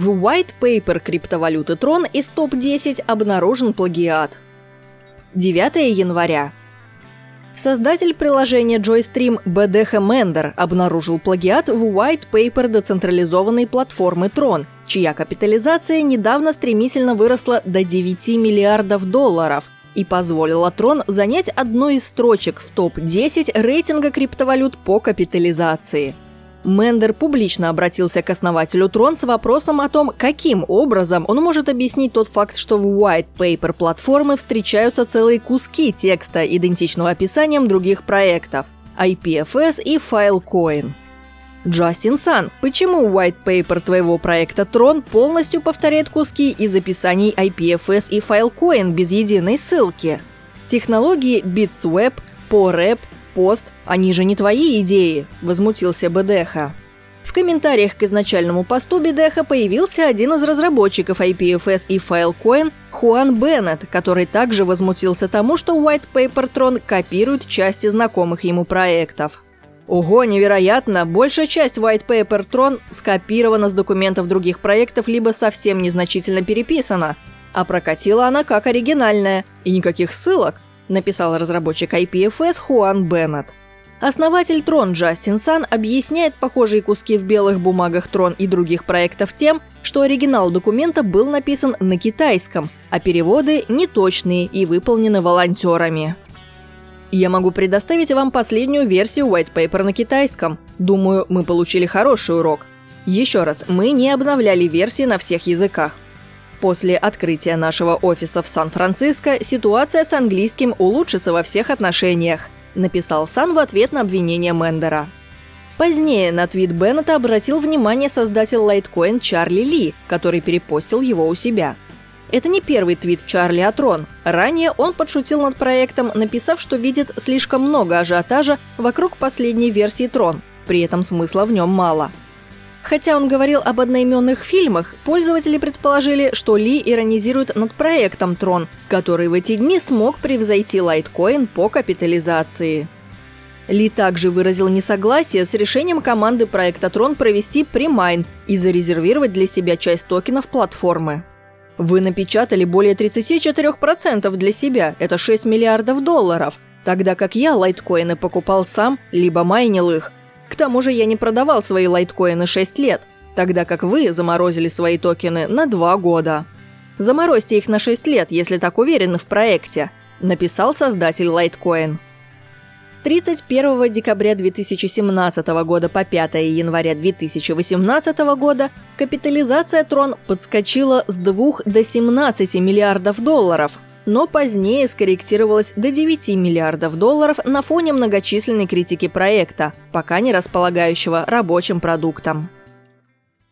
В white paper криптовалюты Tron из топ-10 обнаружен плагиат. 9 января. Создатель приложения JoyStream BDH Mender обнаружил плагиат в white paper децентрализованной платформы Tron, чья капитализация недавно стремительно выросла до 9 миллиардов долларов и позволила Tron занять одну из строчек в топ-10 рейтинга криптовалют по капитализации – Мендер публично обратился к основателю Трон с вопросом о том, каким образом он может объяснить тот факт, что в white paper платформы встречаются целые куски текста, идентичного описаниям других проектов – IPFS и Filecoin. Джастин Сан, почему white paper твоего проекта Tron полностью повторяет куски из описаний IPFS и Filecoin без единой ссылки? Технологии BitsWeb, PoRep пост, они же не твои идеи», – возмутился Бедеха. В комментариях к изначальному посту Бедеха появился один из разработчиков IPFS и Filecoin Хуан Беннет, который также возмутился тому, что White Paper Tron копирует части знакомых ему проектов. Ого, невероятно! Большая часть White Paper Tron скопирована с документов других проектов либо совсем незначительно переписана, а прокатила она как оригинальная, и никаких ссылок – написал разработчик IPFS Хуан Беннет. Основатель Трон Джастин Сан объясняет похожие куски в белых бумагах Трон и других проектов тем, что оригинал документа был написан на китайском, а переводы неточные и выполнены волонтерами. Я могу предоставить вам последнюю версию White Paper на китайском. Думаю, мы получили хороший урок. Еще раз, мы не обновляли версии на всех языках. После открытия нашего офиса в Сан-Франциско ситуация с английским улучшится во всех отношениях, написал Сан в ответ на обвинение Мендера. Позднее на твит Беннета обратил внимание создатель Litecoin Чарли Ли, который перепостил его у себя. Это не первый твит Чарли от Рон. Ранее он подшутил над проектом, написав, что видит слишком много ажиотажа вокруг последней версии Трон, при этом смысла в нем мало – Хотя он говорил об одноименных фильмах, пользователи предположили, что Ли иронизирует над проектом Трон, который в эти дни смог превзойти Litecoin по капитализации. Ли также выразил несогласие с решением команды проекта Трон провести премайн и зарезервировать для себя часть токенов платформы. Вы напечатали более 34% для себя, это 6 миллиардов долларов, тогда как я лайткоины покупал сам, либо майнил их, к тому же я не продавал свои лайткоины 6 лет, тогда как вы заморозили свои токены на 2 года. Заморозьте их на 6 лет, если так уверены в проекте, написал создатель Litecoin. С 31 декабря 2017 года по 5 января 2018 года капитализация Tron подскочила с 2 до 17 миллиардов долларов, но позднее скорректировалась до 9 миллиардов долларов на фоне многочисленной критики проекта, пока не располагающего рабочим продуктом.